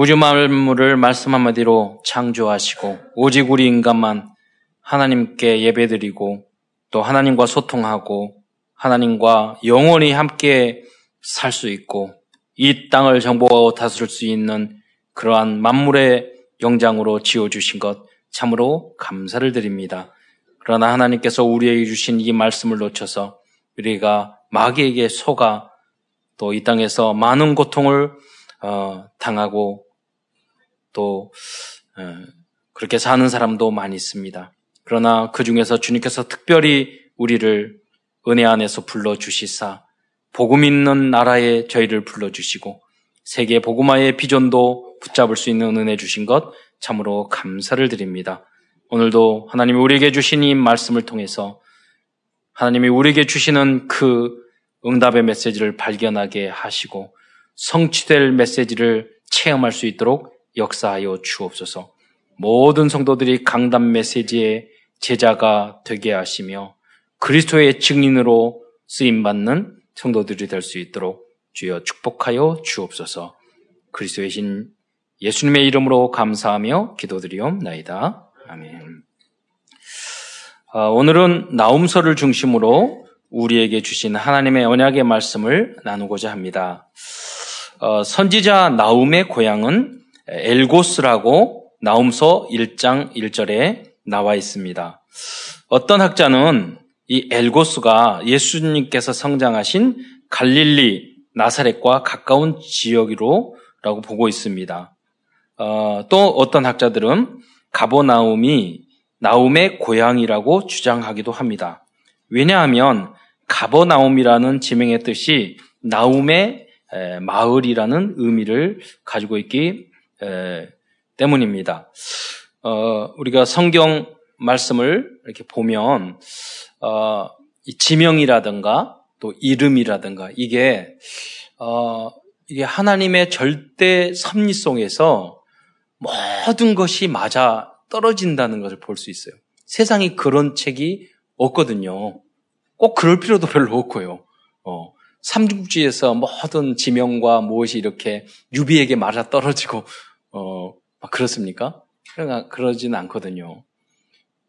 우주 만물을 말씀 한마디로 창조하시고 오직 우리 인간만 하나님께 예배드리고 또 하나님과 소통하고 하나님과 영원히 함께 살 수 있고 이 땅을 정복하고 다스릴 수 있는 그러한 만물의 영장으로 지어주신 것 참으로 감사를 드립니다. 그러나 하나님께서 우리에게 주신 이 말씀을 놓쳐서 우리가 마귀에게 속아 또 이 땅에서 많은 고통을 어, 당하고 또 어, 그렇게 사는 사람도 많이 있습니다. 그러나 그 중에서 주님께서 특별히 우리를 은혜 안에서 불러 주시사 복음 있는 나라에 저희를 불러 주시고 세계 복음화의 비전도 붙잡을 수 있는 은혜 주신 것 참으로 감사를 드립니다. 오늘도 하나님이 우리에게 주신 이 말씀을 통해서 하나님이 우리에게 주시는 그 응답의 메시지를 발견하게 하시고 성취될 메시지를 체험할 수 있도록 역사하여 주옵소서. 모든 성도들이 강단 메시지의 제자가 되게 하시며 그리스도의 증인으로 쓰임 받는 성도들이 될 수 있도록 주여 축복하여 주옵소서. 그리스도의 신 예수님의 이름으로 감사하며 기도드리옵나이다. 아멘. 어, 오늘은 나움서를 중심으로 우리에게 주신 하나님의 언약의 말씀을 나누고자 합니다. 어, 선지자 나움의 고향은 엘고스라고 나움서 1장 1절에 나와 있습니다. 어떤 학자는 이 엘고스가 예수님께서 성장하신 갈릴리 나사렛과 가까운 지역으로 라고 보고 있습니다. 어, 또 어떤 학자들은 가버나움이 나움의 고향이라고 주장하기도 합니다. 왜냐하면 가버나움이라는 지명의 뜻이 나움의 에, 마을이라는 의미를 가지고 있기 에, 때문입니다. 어, 우리가 성경 말씀을 이렇게 보면 어, 지명이라든가 또 이름이라든가 이게 어, 이게 하나님의 절대 섭리 속에서 모든 것이 맞아 떨어진다는 것을 볼 수 있어요. 세상에 그런 책이 없거든요. 꼭 그럴 필요도 별로 없고요. 어, 삼국지에서 모든 지명과 무엇이 이렇게 유비에게 맞아 떨어지고 어, 그렇습니까? 그러진 않거든요.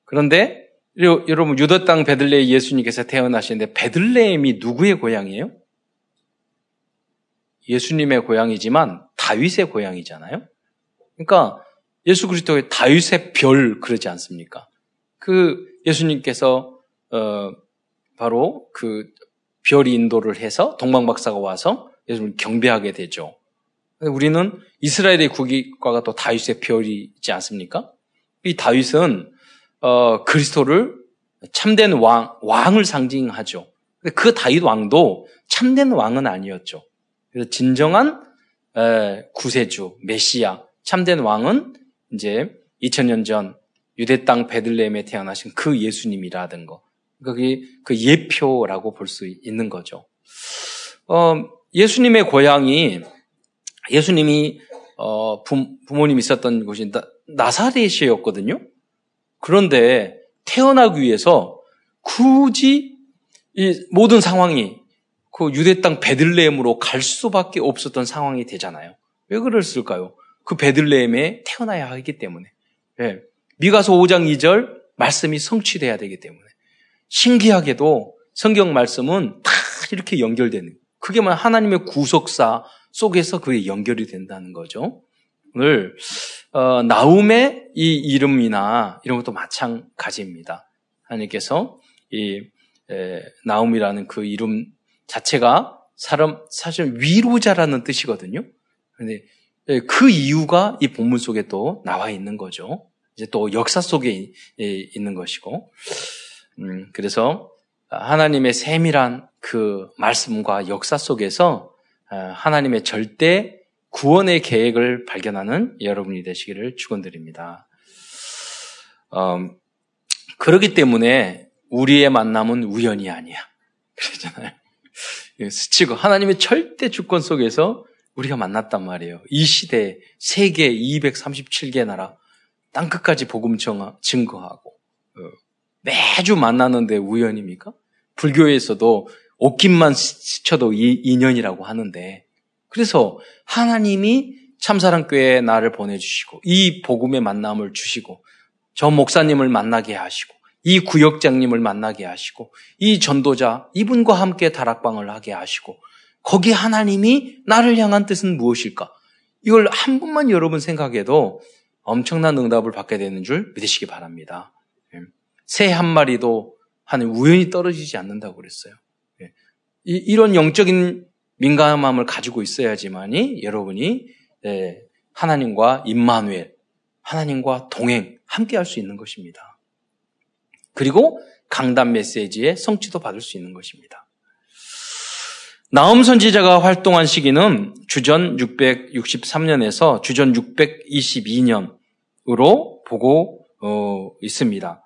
그런데 여러분 유다 땅 베들레헴 예수님께서 태어나시는데 베들레헴이 누구의 고향이에요? 예수님의 고향이지만 다윗의 고향이잖아요. 그러니까 예수 그리스도의 다윗의 별 그러지 않습니까? 그 예수님께서 어 바로 그 별이 인도를 해서 동방박사가 와서 예수님을 경배하게 되죠. 우리는 이스라엘의 국가가 또 다윗의 별이 있지 않습니까? 이 다윗은 어, 그리스도를 참된 왕, 왕을 상징하죠. 그 다윗 왕도 참된 왕은 아니었죠. 그래서 진정한 에, 구세주, 메시아, 참된 왕은 이제 2000년 전 유대 땅 베들레헴에 태어나신 그 예수님이라든 거. 그게 그 예표라고 볼 수 있는 거죠. 어, 예수님의 고향이 예수님이 어, 부, 모님 있었던 곳이 나, 나사렛이었거든요. 그런데 태어나기 위해서 굳이 이 모든 상황이 그 유대 땅 베들레헴으로 갈 수밖에 없었던 상황이 되잖아요. 왜 그랬을까요? 그 베들레헴에 태어나야 하기 때문에. 네. 미가서 5장 2절 말씀이 성취돼야 되기 때문에. 신기하게도 성경 말씀은 다 이렇게 연결되는. 그게 만 하나님의 구속사 속에서 그게 연결이 된다는 거죠. 오늘 어, 나움의 이 이름이나 이런 것도 마찬가지입니다. 하나님께서 이 에, 나움이라는 그 이름 자체가 사람 사실 위로자라는 뜻이거든요. 근데 그 이유가 이 본문 속에 또 나와 있는 거죠. 이제 또 역사 속에 있는 것이고, 음, 그래서 하나님의 세밀한 그 말씀과 역사 속에서 어, 하나님의 절대 구원의 계획을 발견하는 여러분이 되시기를 축원드립니다. 음, 그렇기 때문에 우리의 만남은 우연이 아니야. 그러잖아요. 스치고 하나님의 절대 주권 속에서 우리가 만났단 말이에요. 이 시대에 세계 237개 나라 땅 끝까지 복음 증거하고 어, 매주 만나는데 우연입니까? 불교에서도 옷깃만 스쳐도 이 인연이라고 하는데 그래서 하나님이 참사랑교회에 나를 보내주시고 이 복음의 만남을 주시고 저 목사님을 만나게 하시고 이 구역장님을 만나게 하시고 이 전도자 이분과 함께 다락방을 하게 하시고 거기 하나님이 나를 향한 뜻은 무엇일까? 이걸 한 번만 여러분 생각해도 엄청난 응답을 받게 되는 줄 믿으시기 바랍니다. 예. 새한 마리도 한 우연히 떨어지지 않는다고 그랬어요. 예. 이런 영적인 민감함을 가지고 있어야지만이 여러분이 예, 하나님과 임마누엘, 하나님과 동행, 함께 할 수 있는 것입니다. 그리고 강단 메시지의 성취도 받을 수 있는 것입니다. 나움 선지자가 활동한 시기는 주전 663년에서 주전 622년으로 보고 어, 있습니다.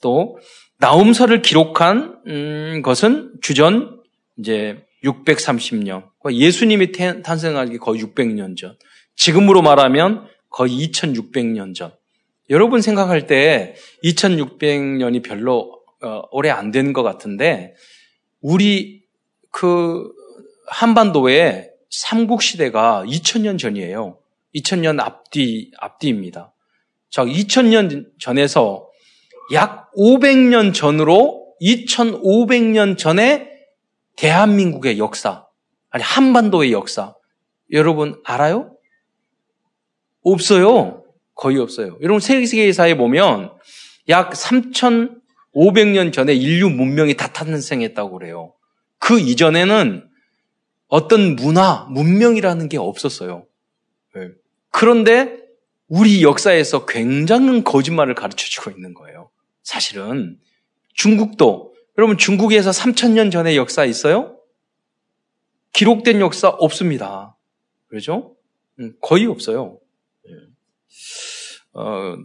또 나움서를 기록한 음, 것은 주전 이제 630년. 그러니까 예수님이 탄생하기 거의 600년 전. 지금으로 말하면 거의 2600년 전. 여러분 생각할 때 2600년이 별로 어, 오래 안 된 것 같은데 우리 그 한반도에 삼국시대가 2000년 전이에요. 2000년 앞뒤, 앞뒤입니다. 자, 2000년 전에서 약 500년 전으로 2500년 전에 대한민국의 역사, 아니, 한반도의 역사, 여러분 알아요? 없어요. 거의 없어요. 여러분, 세계사에 보면 약 3,500년 전에 인류 문명이 다 탄생했다고 그래요. 그 이전에는 어떤 문화, 문명이라는 게 없었어요. 네. 그런데 우리 역사에서 굉장한 거짓말을 가르쳐 주고 있는 거예요. 사실은 중국도 여러분 중국에서 3천년 전의 역사 있어요? 기록된 역사 없습니다. 그렇죠? 음, 거의 없어요. 예. 어,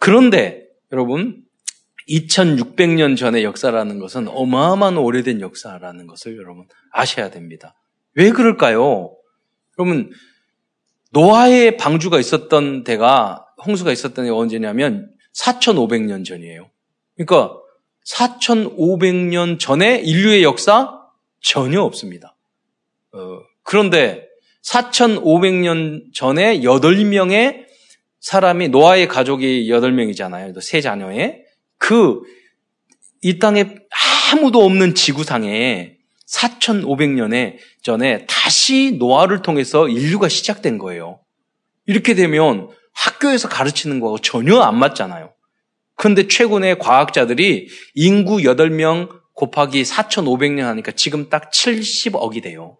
그런데 여러분 2600년 전의 역사라는 것은 어마어마한 오래된 역사라는 것을 여러분 아셔야 됩니다. 왜 그럴까요? 여러분 노아의 방주가 있었던 데가 홍수가 있었던 데가 언제냐면 4500년 전이에요. 그러니까 4,500년 전에 인류의 역사 전혀 없습니다. 어, 그런데 4,500년 전에 8명의 사람이 노아의 가족이 8명이잖아요. 세 자녀에 그이 땅에 아무도 없는 지구상에 4,500년에 전에 다시 노아를 통해서 인류가 시작된 거예요. 이렇게 되면 학교에서 가르치는 거하고 전혀 안 맞잖아요. 그런데 최근에 과학자들이 인구 8명 곱하기 4,500년 하니까 지금 딱 70억이 돼요.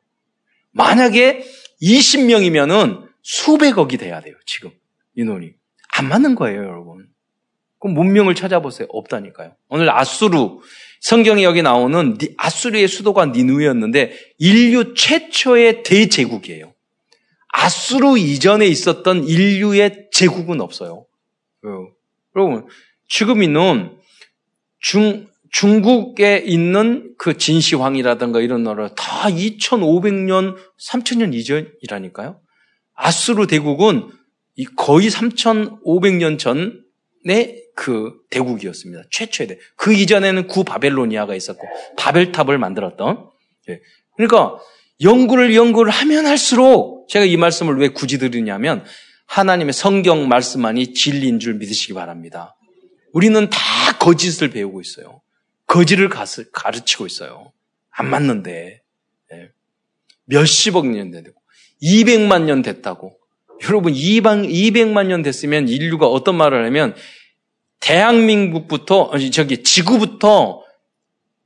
만약에 20명이면은 수백억이 돼야 돼요, 지금. 인원이. 안 맞는 거예요, 여러분. 그럼 문명을 찾아보세요. 없다니까요. 오늘 아수르, 성경에 여기 나오는 아수르의 수도가 니누였는데 인류 최초의 대제국이에요. 아수르 이전에 있었던 인류의 제국은 없어요. 여러분, 지금 있는 중, 중국에 있는 그 진시황이라든가 이런 나라 다 2500년, 3000년 이전이라니까요. 아수르 대국은 거의 3500년 전의 그 대국이었습니다. 최초의 대. 그 이전에는 구 바벨로니아가 있었고 바벨탑을 만들었던. 예. 그러니까 연구를 연구를 하면 할수록 제가 이 말씀을 왜 굳이 드리냐면 하나님의 성경 말씀만이 진리인 줄 믿으시기 바랍니다. 우리는 다 거짓을 배우고 있어요. 거짓을 가르치고 있어요. 안 맞는데. 네. 몇십억 년 되고 200만 년 됐다고. 여러분 200만 년 됐으면 인류가 어떤 말을 하면 대한민국부터 저기 지구부터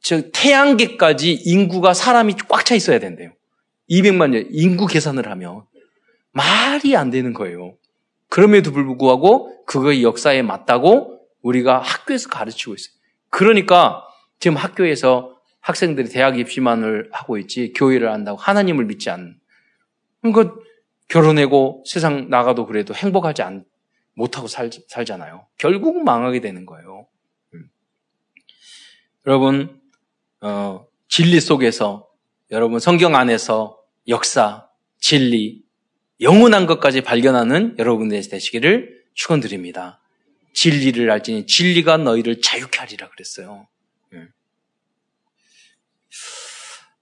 저 태양계까지 인구가 사람이 꽉 차 있어야 된대요. 200만 년 인구 계산을 하면 말이 안 되는 거예요. 그럼에도 불구하고 그거의 역사에 맞다고 우리가 학교에서 가르치고 있어요. 그러니까 지금 학교에서 학생들이 대학 입시만을 하고 있지 교회를 한다고 하나님을 믿지 않는. 그러니까 결혼하고 세상 나가도 그래도 행복하지 않, 못하고 살, 살잖아요. 결국은 망하게 되는 거예요. 음. 여러분, 어, 진리 속에서 여러분 성경 안에서 역사, 진리, 영원한 것까지 발견하는 여러분들이 되시기를 축원드립니다. 진리를 알지니 진리가 너희를 자유케 하리라 그랬어요. 예.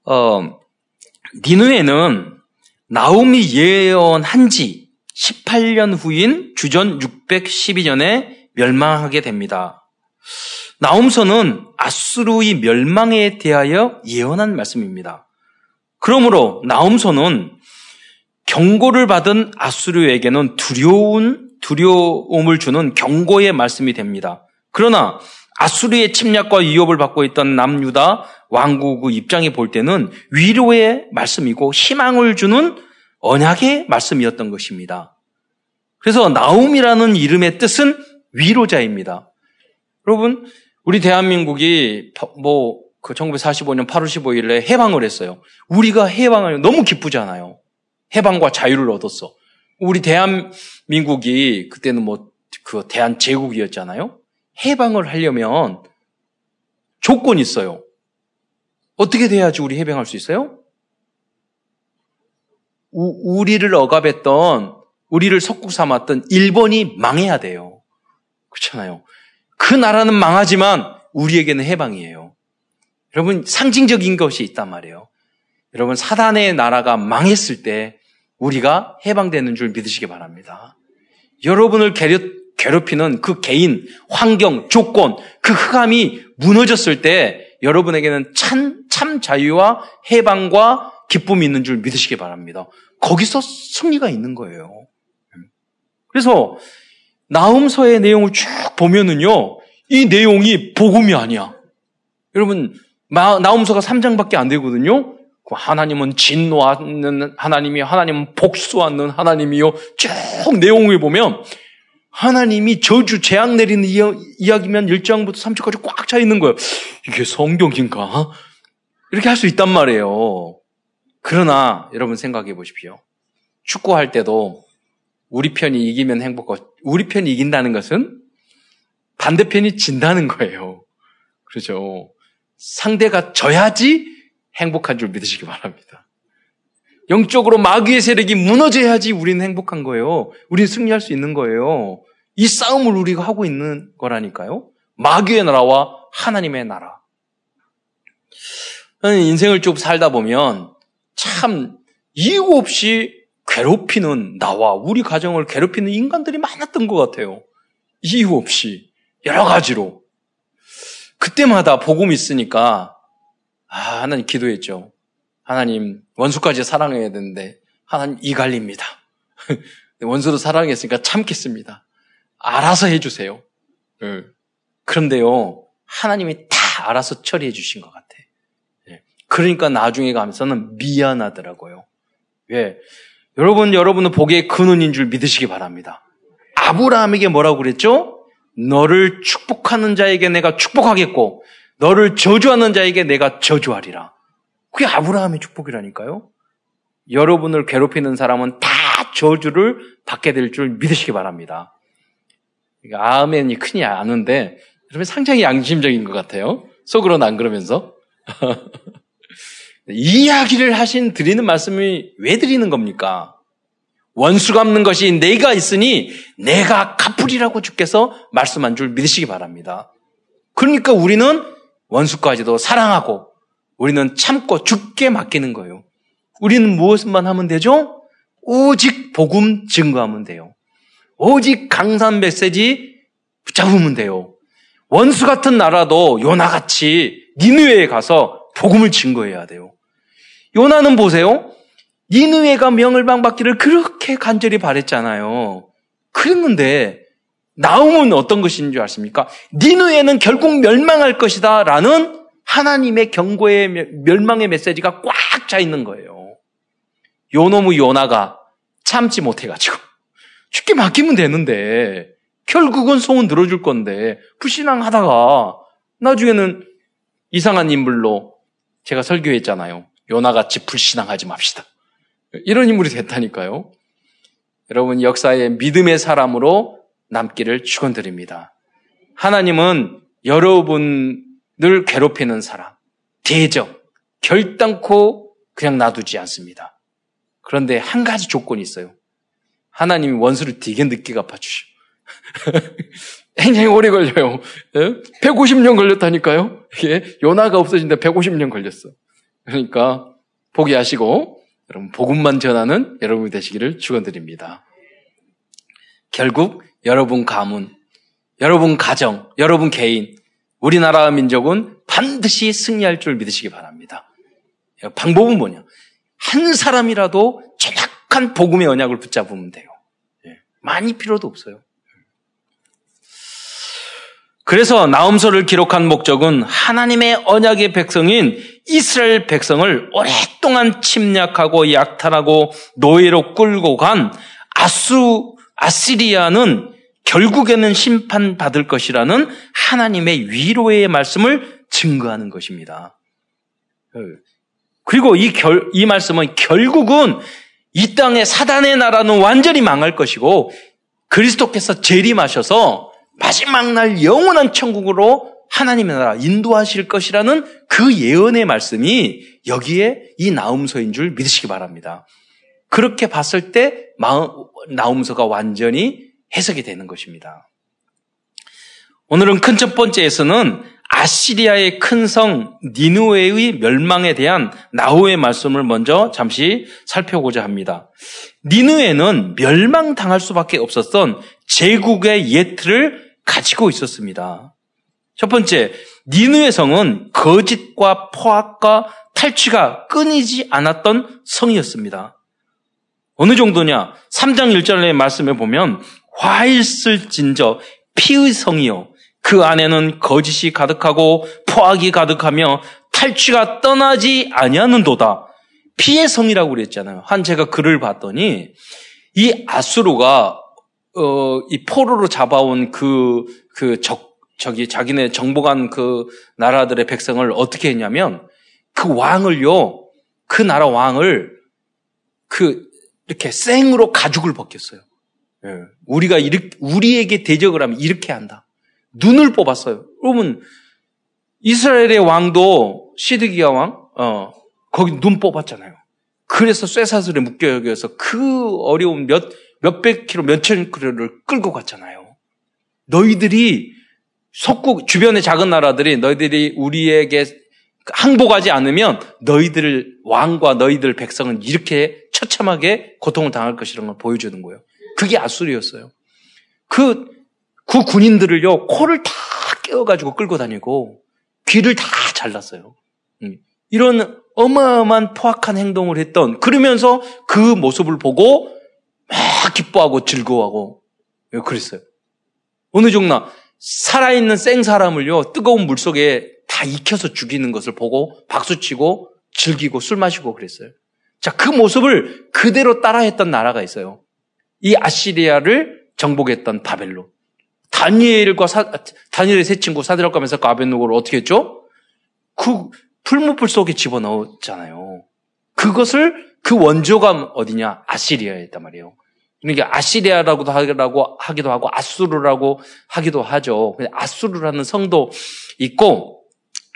어, 니누에는 나움이 예언한 지 18년 후인 주전 612년에 멸망하게 됩니다. 나움서는 아수르의 멸망에 대하여 예언한 말씀입니다. 그러므로 나움서는 경고를 받은 아수르에게는 두려운 두려움을 주는 경고의 말씀이 됩니다. 그러나 아수르의 침략과 위협을 받고 있던 남유다 왕국의 입장에 볼 때는 위로의 말씀이고 희망을 주는 언약의 말씀이었던 것입니다. 그래서 나움이라는 이름의 뜻은 위로자입니다. 여러분, 우리 대한민국이 뭐 그 1945년 8월 15일에 해방을 했어요. 우리가 해방을 너무 기쁘잖아요. 해방과 자유를 얻었어. 우리 대한민국이 그때는 뭐 그 대한 제국이었잖아요. 해방을 하려면 조건이 있어요. 어떻게 돼야지 우리 해방할 수 있어요? 우, 우리를 억압했던, 우리를 석국 삼았던 일본이 망해야 돼요. 그렇잖아요. 그 나라는 망하지만 우리에게는 해방이에요. 여러분, 상징적인 것이 있단 말이에요. 여러분, 사단의 나라가 망했을 때 우리가 해방되는 줄 믿으시기 바랍니다. 여러분을 괴롭히는 그 개인, 환경, 조건, 그 흑암이 무너졌을 때 여러분에게는 참, 참 자유와 해방과 기쁨이 있는 줄 믿으시기 바랍니다. 거기서 승리가 있는 거예요. 그래서 나음서의 내용을 쭉 보면은요, 이 내용이 복음이 아니야. 여러분, 나음서가 3장밖에 안 되거든요. 그 하나님은 진노하는 하나님이 하나님은 복수하는 하나님이요. 쭉 내용을 보면 하나님이 저주 재앙 내리는 이야기면 1장부터 3장까지 꽉 차 있는 거예요. 이게 성경인가? 이렇게 할 수 있단 말이에요. 그러나 여러분 생각해 보십시오. 축구할 때도 우리 편이 이기면 행복하고 우리 편이 이긴다는 것은 반대편이 진다는 거예요. 그렇죠. 상대가 져야지 행복한 줄 믿으시기 바랍니다. 영적으로 마귀의 세력이 무너져야지 우리는 행복한 거예요. 우리는 승리할 수 있는 거예요. 이 싸움을 우리가 하고 있는 거라니까요. 마귀의 나라와 하나님의 나라. 인생을 쭉 살다 보면 참 이유 없이 괴롭히는 나와 우리 가정을 괴롭히는 인간들이 많았던 것 같아요. 이유 없이 여러 가지로 그때마다 복음 있으니까 아, 하나님 기도했죠. 하나님 원수까지 사랑해야 되는데 하나님 이 갈립니다. 원수도 사랑했으니까 참겠습니다. 알아서 해주세요. 네. 그런데요, 하나님이 다 알아서 처리해 주신 것 같아. 네. 그러니까 나중에 가면서는 미안하더라고요. 왜? 여러분, 여러분은 복의 근원인 줄 믿으시기 바랍니다. 아브라함에게 뭐라고 그랬죠? 너를 축복하는 자에게 내가 축복하겠고, 너를 저주하는 자에게 내가 저주하리라. 그게 아브라함의 축복이라니까요. 여러분을 괴롭히는 사람은 다 저주를 받게 될 줄 믿으시기 바랍니다. 아멘이 크니 아는데, 여러분 상당히 양심적인 것 같아요. 속으로는 안 그러면서. 이 이야기를 하신 드리는 말씀이 왜 드리는 겁니까? 원수 갚는 것이 내가 있으니 내가 갚으리라고 주께서 말씀한 줄 믿으시기 바랍니다. 그러니까 우리는 원수까지도 사랑하고 우리는 참고 죽게 맡기는 거예요. 우리는 무엇만 하면 되죠? 오직 복음 증거하면 돼요. 오직 강산 메시지 붙잡으면 돼요. 원수 같은 나라도 요나같이 니누에 가서 복음을 증거해야 돼요. 요나는 보세요. 니누에가 명을방 받기를 그렇게 간절히 바랬잖아요. 그랬는데 나움은 어떤 것인 줄 아십니까? 니누에는 결국 멸망할 것이다 라는 하나님의 경고의 멸망의 메시지가 꽉 차 있는 거예요. 요놈의 요나가 참지 못해가지고 쉽게 맡기면 되는데 결국은 소원 들어줄 건데 불신앙하다가 나중에는 이상한 인물로 제가 설교했잖아요. 요나같이 불신앙하지 맙시다. 이런 인물이 됐다니까요. 여러분 역사의 믿음의 사람으로 남기를 축원드립니다. 하나님은 여러분을 괴롭히는 사람, 대적, 결단코 그냥 놔두지 않습니다. 그런데 한 가지 조건이 있어요. 하나님이 원수를 되게 늦게 갚아주셔. 굉장히 오래 걸려요. 150년 걸렸다니까요. 예? 요나가 없어진데 150년 걸렸어. 그러니까 포기하시고 여러분 복음만 전하는 여러분이 되시기를 축원드립니다. 결국 여러분 가문, 여러분 가정, 여러분 개인, 우리나라 민족은 반드시 승리할 줄 믿으시기 바랍니다. 방법은 뭐냐? 한 사람이라도 정확한 복음의 언약을 붙잡으면 돼요. 예. 많이 필요도 없어요. 그래서 나음서를 기록한 목적은 하나님의 언약의 백성인 이스라엘 백성을 오랫동안 침략하고 약탈하고 노예로 끌고 간 아수 아시리아는 결국에는 심판받을 것이라는 하나님의 위로의 말씀을 증거하는 것입니다. 그리고 이, 결, 이 말씀은 결국은 이 땅의 사단의 나라는 완전히 망할 것이고 그리스도께서 재림하셔서 마지막 날 영원한 천국으로 하나님의 나라 인도하실 것이라는 그 예언의 말씀이 여기에 이 나음서인 줄 믿으시기 바랍니다. 그렇게 봤을 때 나음서가 완전히 해석이 되는 것입니다. 오늘은 큰 첫 번째에서는 아시리아의 큰 성 니누에의 멸망에 대한 나후의 말씀을 먼저 잠시 살펴보고자 합니다. 니누에는 멸망당할 수밖에 없었던 제국의 예틀을 가지고 있었습니다. 첫 번째, 니누의 성은 거짓과 포악과 탈취가 끊이지 않았던 성이었습니다. 어느 정도냐? 3장 1절의 말씀에 보면 화일쓸진저 피의 성이요. 그 안에는 거짓이 가득하고 포악이 가득하며 탈취가 떠나지 아니하는도다. 피의 성이라고 그랬잖아요. 한 제가 글을 봤더니 이 아수르가 어, 이 포로로 잡아온 그, 그 적, 저기 자기네 정복한 그 나라들의 백성을 어떻게 했냐면 그 왕을요, 그 나라 왕을 그 이렇게 생으로 가죽을 벗겼어요. 예. 우리가 이렇게, 우리에게 대적을 하면 이렇게 한다. 눈을 뽑았어요. 여러분, 이스라엘의 왕도 시드기야 왕, 어, 거기 눈 뽑았잖아요. 그래서 쇠사슬에 묶여 여겨서 그 어려운 몇, 몇백 킬로, 몇천 킬로를 끌고 갔잖아요. 너희들이 속국, 주변의 작은 나라들이 너희들이 우리에게 항복하지 않으면 너희들 왕과 너희들 백성은 이렇게 처참하게 고통을 당할 것이라는 걸 보여주는 거예요. 그게 아수리였어요. 그, 그 군인들을요, 코를 다 깨워가지고 끌고 다니고, 귀를 다 잘랐어요. 음. 이런 어마어마한 포악한 행동을 했던, 그러면서 그 모습을 보고 막 기뻐하고 즐거워하고, 예, 그랬어요. 어느 정도 살아있는 생 사람을요, 뜨거운 물 속에 다 익혀서 죽이는 것을 보고 박수치고 즐기고 술 마시고 그랬어요. 자, 그 모습을 그대로 따라했던 나라가 있어요. 이 아시리아를 정복했던 바벨론. 다니엘과 사, 다니엘의 세 친구 메사과 아벤노고를 어떻게 했죠? 그 풀무불 속에 집어넣었잖아요. 그것을 그 원조가 어디냐? 아시리아였단 말이에요. 그러니까 아시리아라고도 하기도, 하기도 하고 아수르라고 하기도 하죠. 아수르라는 성도 있고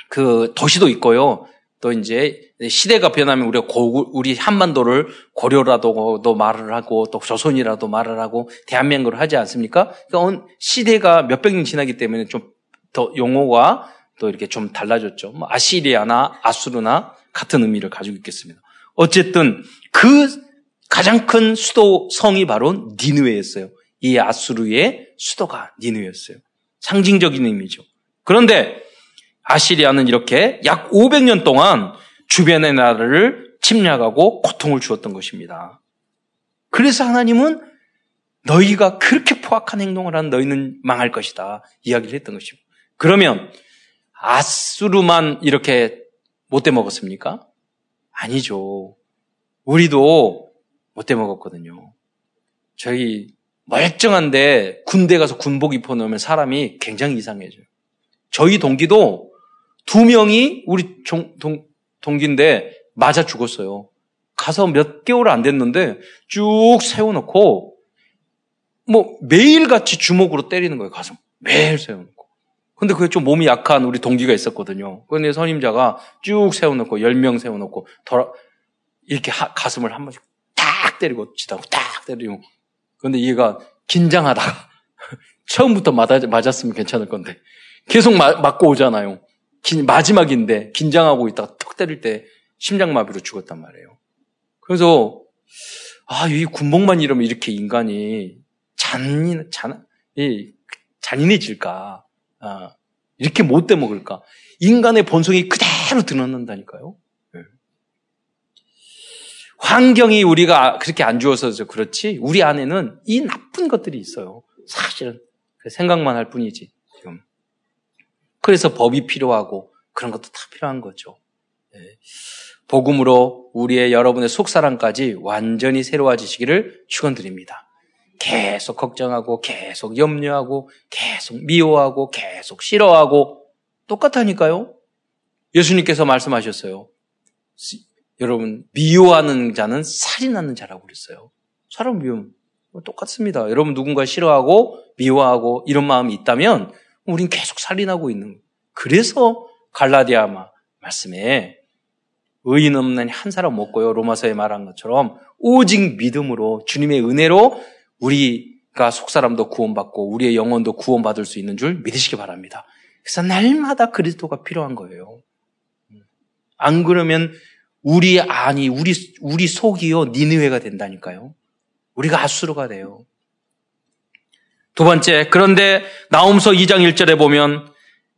그 도시도 있고요. 또 이제 시대가 변하면 우리가 고, 우리 한반도를 고려라도 말을 하고 또 조선이라도 말을 하고 대한민국을 하지 않습니까? 그러니까 시대가 몇백 년 지나기 때문에 좀 더 용어가 또 이렇게 좀 달라졌죠. 뭐 아시리아나 아수르나 같은 의미를 가지고 있겠습니다. 어쨌든 그 가장 큰 수도 성이 바로 니누에였어요. 이 아수르의 수도가 니누였어요. 상징적인 의미죠. 그런데 아시리아는 이렇게 약 500년 동안 주변의 나라를 침략하고 고통을 주었던 것입니다. 그래서 하나님은 너희가 그렇게 포악한 행동을 한 너희는 망할 것이다. 이야기를 했던 것입니다. 그러면 아수르만 이렇게 못돼 먹었습니까? 아니죠. 우리도 못돼 먹었거든요. 저희 멀쩡한데 군대 가서 군복 입어 놓으면 사람이 굉장히 이상해져요. 저희 동기도 두 명이 우리 종, 동, 동기인데 맞아 죽었어요. 가서 몇 개월 안 됐는데 쭉 세워놓고 뭐 매일같이 주먹으로 때리는 거예요. 가서 매일 세워놓고. 근데 그게 좀 몸이 약한 우리 동기가 있었거든요. 근데 선임자가 쭉 세워놓고 열 명 세워놓고 돌아 이렇게 하, 가슴을 한 번씩 딱 때리고 치다고 딱 때리고. 근데 얘가 긴장하다가 처음부터 맞아, 맞았으면 괜찮을 건데 계속 마, 맞고 오잖아요. 긴, 마지막인데 긴장하고 있다가 턱 때릴 때 심장마비로 죽었단 말이에요. 그래서 아, 이 군복만 이러면 이렇게 인간이 잔인, 잔, 이, 잔인해질까? 아, 이렇게 못돼 먹을까? 인간의 본성이 그대로 드러난다니까요. 네. 환경이 우리가 그렇게 안 주어서 그렇지, 우리 안에는 이 나쁜 것들이 있어요. 사실은. 생각만 할 뿐이지. 그래서 법이 필요하고, 그런 것도 다 필요한 거죠. 네. 복음으로 우리의 여러분의 속사람까지 완전히 새로워지시기를 축원드립니다. 계속 걱정하고 계속 염려하고 계속 미워하고 계속 싫어하고 똑같다니까요. 예수님께서 말씀하셨어요. 여러분 미워하는 자는 살인하는 자라고 그랬어요. 사람 미움 똑같습니다. 여러분 누군가 싫어하고 미워하고 이런 마음이 있다면 우린 계속 살인하고 있는 거예요. 그래서 갈라디아 말씀에 의인 없는 한 사람 없고요. 로마서에 말한 것처럼 오직 믿음으로 주님의 은혜로 우리가 속사람도 구원받고 우리의 영혼도 구원받을 수 있는 줄 믿으시기 바랍니다. 그래서 날마다 그리스도가 필요한 거예요. 안 그러면 우리 안이 우리 우리 속이요 니느웨가 된다니까요. 우리가 아수르가 돼요. 두 번째, 그런데 나움서 2장 1절에 보면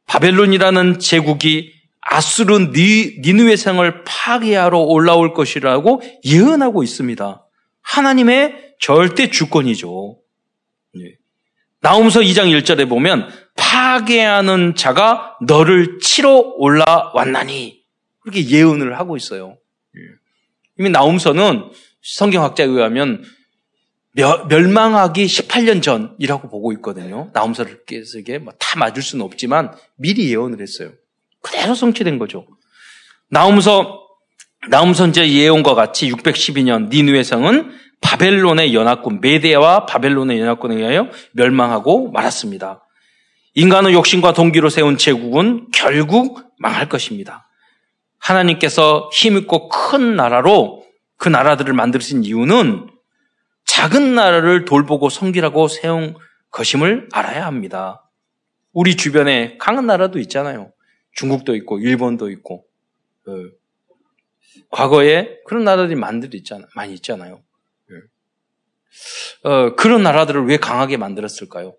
바벨론이라는 제국이 아수르 니, 니느웨 성을 파괴하러 올라올 것이라고 예언하고 있습니다. 하나님의 절대 주권이죠. 네. 나움서 2장 1절에 보면 파괴하는 자가 너를 치러 올라왔나니 그렇게 예언을 하고 있어요. 네. 이미 나움서는 성경학자에 의하면 멸망하기 18년 전이라고 보고 있거든요. 나움서를 쓰게 뭐다 맞을 수는 없지만 미리 예언을 했어요. 그대로 성취된 거죠. 나움서 나움선제 예언과 같이 612년 니누의 성은 바벨론의 연합군 메데와 바벨론의 연합군에 의하여 멸망하고 말았습니다. 인간의 욕심과 동기로 세운 제국은 결국 망할 것입니다. 하나님께서 힘있고 큰 나라로 그 나라들을 만드신 이유는 작은 나라를 돌보고 섬기라고 세운 것임을 알아야 합니다. 우리 주변에 강한 나라도 있잖아요. 중국도 있고 일본도 있고 어, 과거에 그런 나라들이 만들 있잖아 많이 있잖아요. 예. 어, 그런 나라들을 왜 강하게 만들었을까요?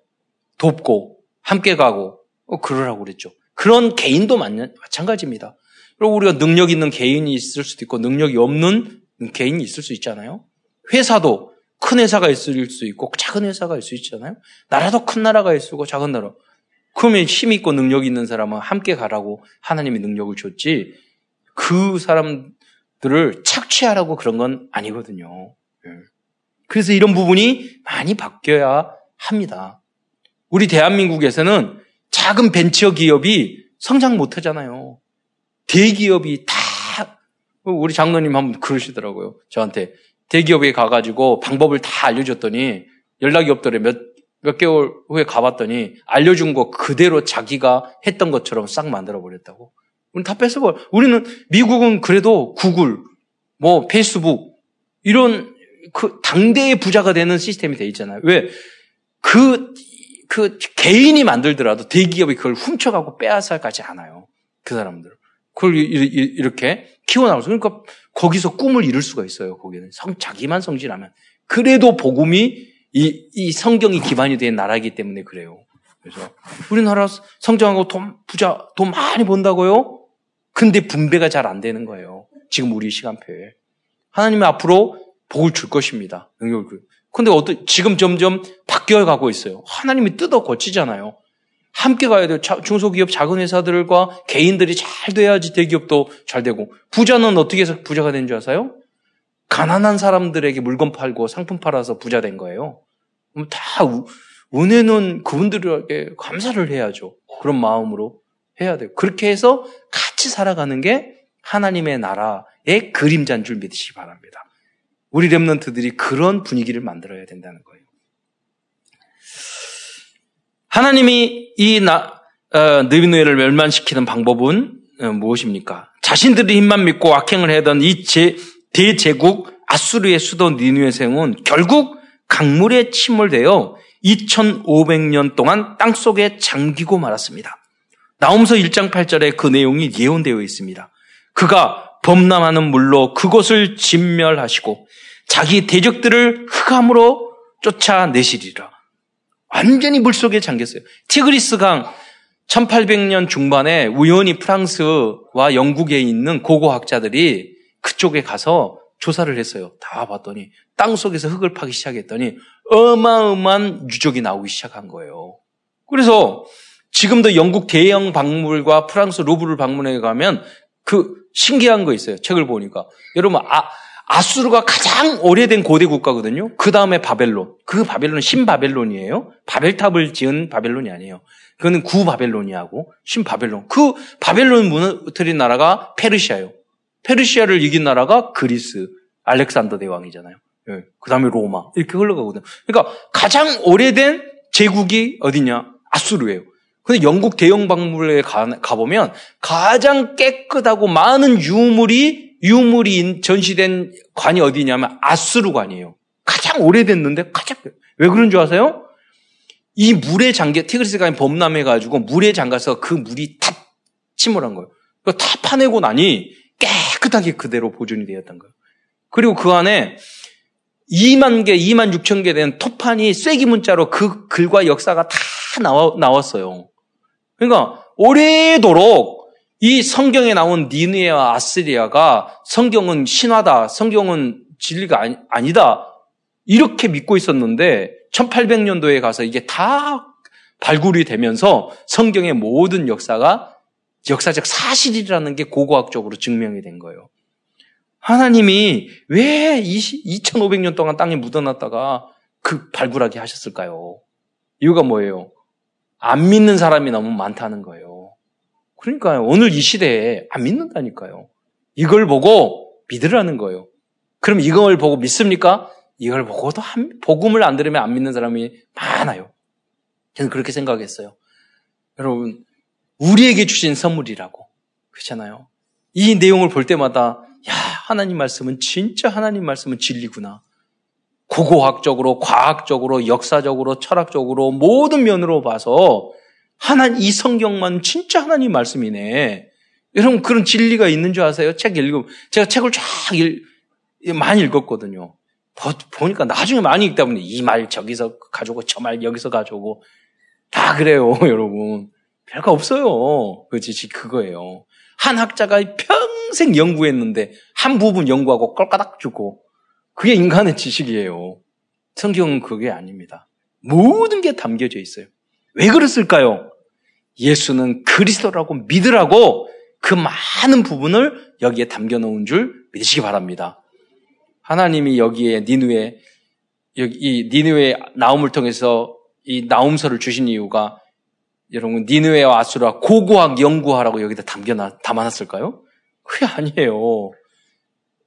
돕고 함께 가고 어, 그러라고 그랬죠. 그런 개인도 마찬가지입니다. 그리고 우리가 능력 있는 개인이 있을 수도 있고 능력이 없는 개인이 있을 수 있잖아요. 회사도 큰 회사가 있을 수 있고 작은 회사가 있을 수 있잖아요. 나라도 큰 나라가 있고 작은 나라. 그러면 힘 있고 능력 있는 사람은 함께 가라고 하나님이 능력을 줬지 그 사람들을 착취하라고 그런 건 아니거든요. 예. 그래서 이런 부분이 많이 바뀌어야 합니다. 우리 대한민국에서는 작은 벤처 기업이 성장 못 하잖아요. 대기업이 다 우리 장로님 한번 그러시더라고요. 저한테 대기업에 가가지고 방법을 다 알려줬더니 연락이 없더래. 몇, 몇 개월 후에 가봤더니 알려준 거 그대로 자기가 했던 것처럼 싹 만들어버렸다고. 우리는 다 뺏어버려. 우리는, 미국은 그래도 구글, 뭐, 페이스북, 이런 그 당대의 부자가 되는 시스템이 돼 있잖아요. 왜? 그, 그 개인이 만들더라도 대기업이 그걸 훔쳐가고 빼앗아가지 않아요. 그 사람들. 그걸 이렇게 키워나가서. 그러니까 거기서 꿈을 이룰 수가 있어요. 거기는. 성, 자기만 성실하면. 그래도 복음이 이, 이 성경이 기반이 된 나라이기 때문에 그래요. 그래서 우리나라 성장하고 돈, 부자, 돈 많이 번다고요? 근데 분배가 잘 안 되는 거예요. 지금 우리 시간표에. 하나님이 앞으로 복을 줄 것입니다. 능력을. 근데 어떤, 지금 점점 바뀌어 가고 있어요. 하나님이 뜯어 고치잖아요. 함께 가야 돼요. 중소기업, 작은 회사들과 개인들이 잘 돼야지 대기업도 잘 되고. 부자는 어떻게 해서 부자가 된 줄 아세요? 가난한 사람들에게 물건 팔고 상품 팔아서 부자 된 거예요. 다 은혜는 그분들에게 감사를 해야죠. 그런 마음으로 해야 돼요. 그렇게 해서 같이 살아가는 게 하나님의 나라의 그림자인 줄 믿으시기 바랍니다. 우리 랩런트들이 그런 분위기를 만들어야 된다는 거예요. 하나님이 이 나, 어, 느비노예를 멸망시키는 방법은 어, 무엇입니까? 자신들의 힘만 믿고 악행을 해던 이 제, 대제국 아수르의 수도 니누의 생은 결국 강물에 침몰되어 2500년 동안 땅 속에 잠기고 말았습니다. 나움서 1장 8절에 그 내용이 예언되어 있습니다. 그가 범람하는 물로 그곳을 진멸하시고 자기 대적들을 흑암으로 쫓아내시리라. 완전히 물속에 잠겼어요. 티그리스 강 1800년 중반에 우연히 프랑스와 영국에 있는 고고학자들이 그쪽에 가서 조사를 했어요. 다 봤더니 땅 속에서 흙을 파기 시작했더니 어마어마한 유적이 나오기 시작한 거예요. 그래서 지금도 영국 대형 박물과 프랑스 루브르 방문에 가면 그 신기한 거 있어요. 책을 보니까. 여러분, 아, 아수르가 가장 오래된 고대 국가거든요. 그 다음에 바벨론. 그 바벨론은 신바벨론이에요. 바벨탑을 지은 바벨론이 아니에요. 그거는 구바벨론이하고 신바벨론. 그 바벨론 무너뜨린 나라가 페르시아예요. 페르시아를 이긴 나라가 그리스, 알렉산더 대왕이잖아요. 예. 그 다음에 로마. 이렇게 흘러가거든요. 그러니까 가장 오래된 제국이 어디냐? 아수르예요. 근데 영국 대형 박물관에 가, 보면 가장 깨끗하고 많은 유물이 유물이 전시된 관이 어디냐면 아수르 관이에요. 가장 오래됐는데 가장 왜 그런 줄 아세요? 이 물에 잠겨 티그리스강이 범람해가지고 물에 잠가서 그 물이 다 침몰한 거예요. 다 파내고 나니 깨끗하게 그대로 보존이 되었던 거예요. 그리고 그 안에 2만 개, 2만 6천 개 된 토판이 쐐기 문자로 그 글과 역사가 다 나와, 나왔어요. 그러니까 오래도록 이 성경에 나온 니느웨와 아스리아가 성경은 신화다, 성경은 진리가 아니, 아니다 이렇게 믿고 있었는데 1800년도에 가서 이게 다 발굴이 되면서 성경의 모든 역사가 역사적 사실이라는 게 고고학적으로 증명이 된 거예요. 하나님이 왜 2500년 동안 땅에 묻어놨다가 그 발굴하게 하셨을까요? 이유가 뭐예요? 안 믿는 사람이 너무 많다는 거예요. 그러니까요. 오늘 이 시대에 안 믿는다니까요. 이걸 보고 믿으라는 거예요. 그럼 이걸 보고 믿습니까? 이걸 보고도 한, 복음을 안 들으면 안 믿는 사람이 많아요. 저는 그렇게 생각했어요. 여러분, 우리에게 주신 선물이라고. 그렇잖아요. 이 내용을 볼 때마다, 야, 하나님 말씀은 진짜 하나님 말씀은 진리구나. 고고학적으로, 과학적으로, 역사적으로, 철학적으로 모든 면으로 봐서 하나님 이 성경만 진짜 하나님 말씀이네. 여러분 그런 진리가 있는 줄 아세요? 책 읽으면 제가 책을 쫙 읽, 많이 읽었거든요. 보니까 나중에 많이 읽다 보니 이 말 저기서 가져오고 저 말 여기서 가져오고 다 그래요, 여러분. 별거 없어요. 그 지식 그거예요. 한 학자가 평생 연구했는데 한 부분 연구하고 꼴까닥 주고 그게 인간의 지식이에요. 성경은 그게 아닙니다. 모든 게 담겨져 있어요. 왜 그랬을까요? 예수는 그리스도라고 믿으라고 그 많은 부분을 여기에 담겨 놓은 줄 믿으시기 바랍니다. 하나님이 여기에 니누에 여기 이 니누의 나움을 통해서 이 나움서를 주신 이유가 여러분 니누에와 아수라 고고학 연구하라고 여기다 담겨 담아놨을까요? 그게 아니에요.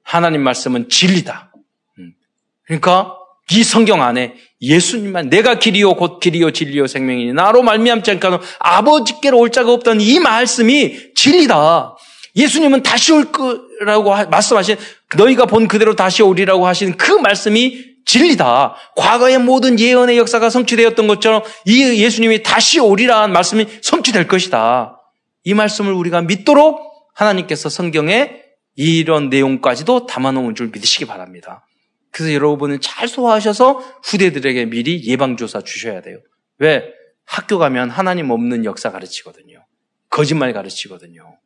하나님 말씀은 진리다. 음. 그러니까 이 성경 안에 예수님만 내가 길이요 곧 길이요 진리요 생명이니 나로 말미암지 않고는 아버지께로 올 자가 없던 이 말씀이 진리다. 예수님은 다시 올 거라고 말씀하신 너희가 본 그대로 다시 오리라고 하신 그 말씀이 진리다. 과거의 모든 예언의 역사가 성취되었던 것처럼 이 예수님이 다시 오리라는 말씀이 성취될 것이다. 이 말씀을 우리가 믿도록 하나님께서 성경에 이런 내용까지도 담아놓은 줄 믿으시기 바랍니다. 그래서 여러분은 잘 소화하셔서 후대들에게 미리 예방조사 주셔야 돼요. 왜? 학교 가면 하나님 없는 역사 가르치거든요. 거짓말 가르치거든요.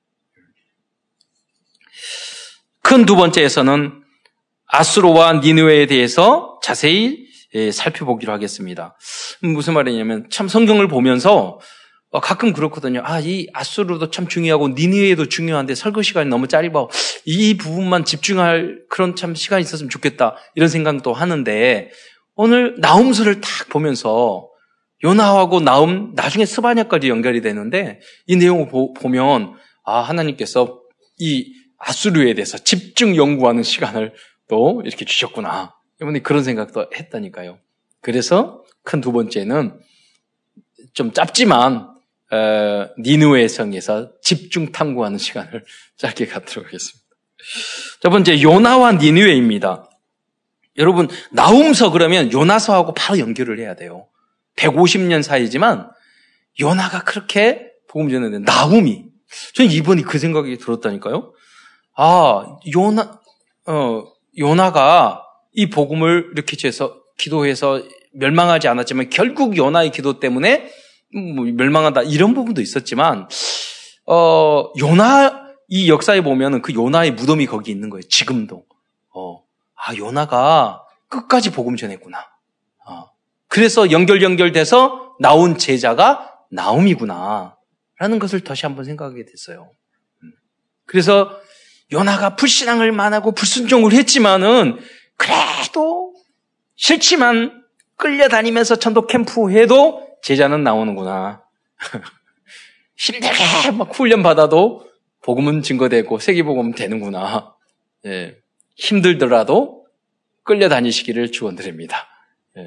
큰 두 번째에서는 아수로와 니누에 대해서 자세히 예, 살펴보기로 하겠습니다. 무슨 말이냐면 참 성경을 보면서 어, 가끔 그렇거든요. 아, 이 아수르도 참 중요하고 니누에도 중요한데 설교 시간이 너무 짧아. 이 부분만 집중할 그런 참 시간이 있었으면 좋겠다. 이런 생각도 하는데 오늘 나움서를 딱 보면서 요나하고 나움 나중에 스바냐까지 연결이 되는데 이 내용을 보, 보면 아 하나님께서 이 아수르에 대해서 집중 연구하는 시간을 또 이렇게 주셨구나. 이번에 그런 생각도 했다니까요. 그래서 큰 두 번째는 좀 짧지만 어, 니누의 성에서 집중 탐구하는 시간을 짧게 갖도록 하겠습니다. 첫 번째 요나와 니누웨입니다. 여러분 나움서 그러면 요나서하고 바로 연결을 해야 돼요. 150년 사이지만 요나가 그렇게 복음 전했는데 나움이 저는 이번이 그 생각이 들었다니까요. 아, 요나, 어, 요나가 이 복음을 이렇게 해서 기도해서 멸망하지 않았지만 결국 요나의 기도 때문에 뭐 멸망한다 이런 부분도 있었지만 어 요나 이 역사에 보면은 그 요나의 무덤이 거기 있는 거예요. 지금도 어, 아 요나가 끝까지 복음 전했구나. 어, 그래서 연결 연결돼서 나온 제자가 나옴이구나. 라는 것을 다시 한번 생각하게 됐어요. 음. 그래서 요나가 불신앙을 만하고 불순종을 했지만은 그래도 싫지만 끌려다니면서 전도 캠프 해도 제자는 나오는구나. 힘들게 막 훈련 받아도 복음은 증거되고 세계복음 되는구나. 예. 힘들더라도 끌려다니시기를 축원드립니다. 예.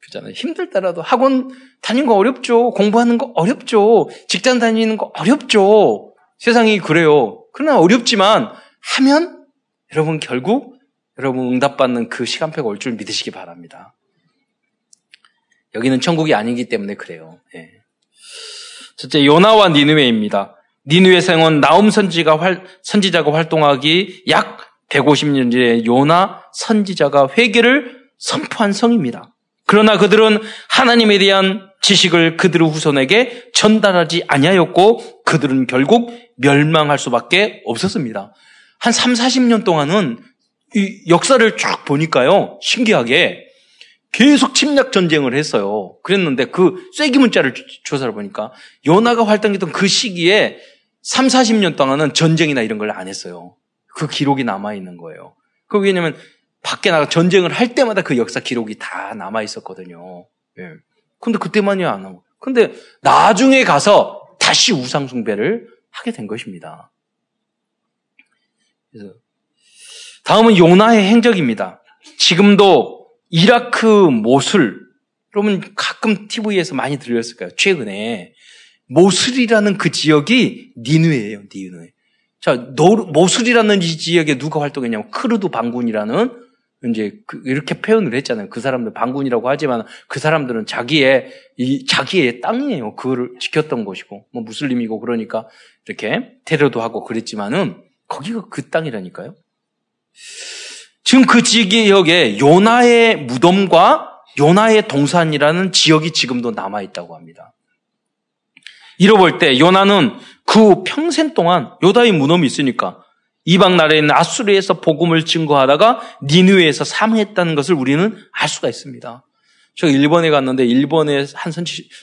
그잖아요. 힘들더라도 학원 다니는 거 어렵죠. 공부하는 거 어렵죠. 직장 다니는 거 어렵죠. 세상이 그래요. 그러나 어렵지만 하면 여러분 결국 여러분 응답받는 그 시간표가 올 줄 믿으시기 바랍니다. 여기는 천국이 아니기 때문에 그래요. 예. 첫째 요나와 니느웨입니다. 니느웨 생원 나움 선지가 활, 선지자가 활동하기 약 150년 전에 요나 선지자가 회개를 선포한 성입니다. 그러나 그들은 하나님에 대한 지식을 그들의 후손에게 전달하지 아니하였고 그들은 결국 멸망할 수밖에 없었습니다. 한 3, 40년 동안은 이 역사를 쫙 보니까요. 신기하게 계속 침략 전쟁을 했어요. 그랬는데 그 쐐기 문자를 조사를 보니까 요나가 활동했던 그 시기에 3, 40년 동안은 전쟁이나 이런 걸 안 했어요. 그 기록이 남아 있는 거예요. 그 왜냐면 밖에 나가 전쟁을 할 때마다 그 역사 기록이 다 남아 있었거든요. 예. 근데 그때만이 안 하고. 근데 나중에 가서 다시 우상숭배를 하게 된 것입니다. 그래서 다음은 요나의 행적입니다. 지금도 이라크 모술, 여러분 가끔 TV에서 많이 들렸을 까요 최근에 모술이라는 그 지역이 니누에예요, 니누에. 자, 모술이라는 이 지역에 누가 활동했냐면 크루드 반군이라는 이제 그 이렇게 표현을 했잖아요. 그 사람들 반군이라고 하지만 그 사람들은 자기의 이 자기의 땅이에요. 그거를 지켰던 곳이고 뭐 무슬림이고 그러니까 이렇게 테러도 하고 그랬지만은 거기가 그 땅이라니까요. 지금 그 지역에 요나의 무덤과 요나의 동산이라는 지역이 지금도 남아 있다고 합니다. 잃어볼 때 요나는 그 평생 동안 요다의 무덤이 있으니까 이방 나라에 있는 아수르에서 복음을 증거하다가 니누에서 사망했다는 것을 우리는 알 수가 있습니다. 제가 일본에 갔는데 일본의 한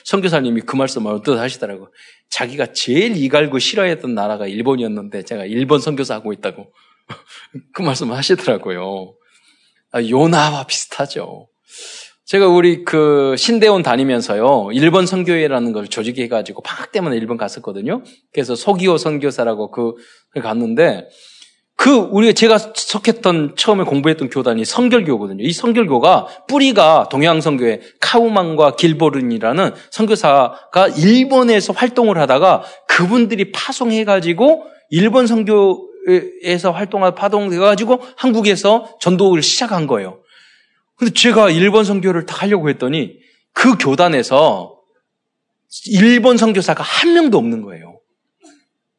선교사님이 그 말씀을 어떻게 하시더라고요. 자기가 제일 이갈고 싫어했던 나라가 일본이었는데 제가 일본 선교사 하고 있다고 그 말씀을 하시더라고요. 아, 요나와 비슷하죠. 제가 우리 그 신대원 다니면서요, 일본 선교회라는 걸 조직해가지고 방학 때문에 일본 갔었거든요. 그래서 소기호 선교사라고 그, 갔는데, 그, 우리가 제가 속했던, 처음에 공부했던 교단이 성결교거든요. 이 성결교가 뿌리가 동양성교회 카우만과 길보른이라는 선교사가 일본에서 활동을 하다가 그분들이 파송해가지고 일본 선교 에서 활동한 파동해가지고 한국에서 전도를 시작한 거예요. 근데 제가 일본 선교를 다 하려고 했더니 그 교단에서 일본 선교사가 한 명도 없는 거예요.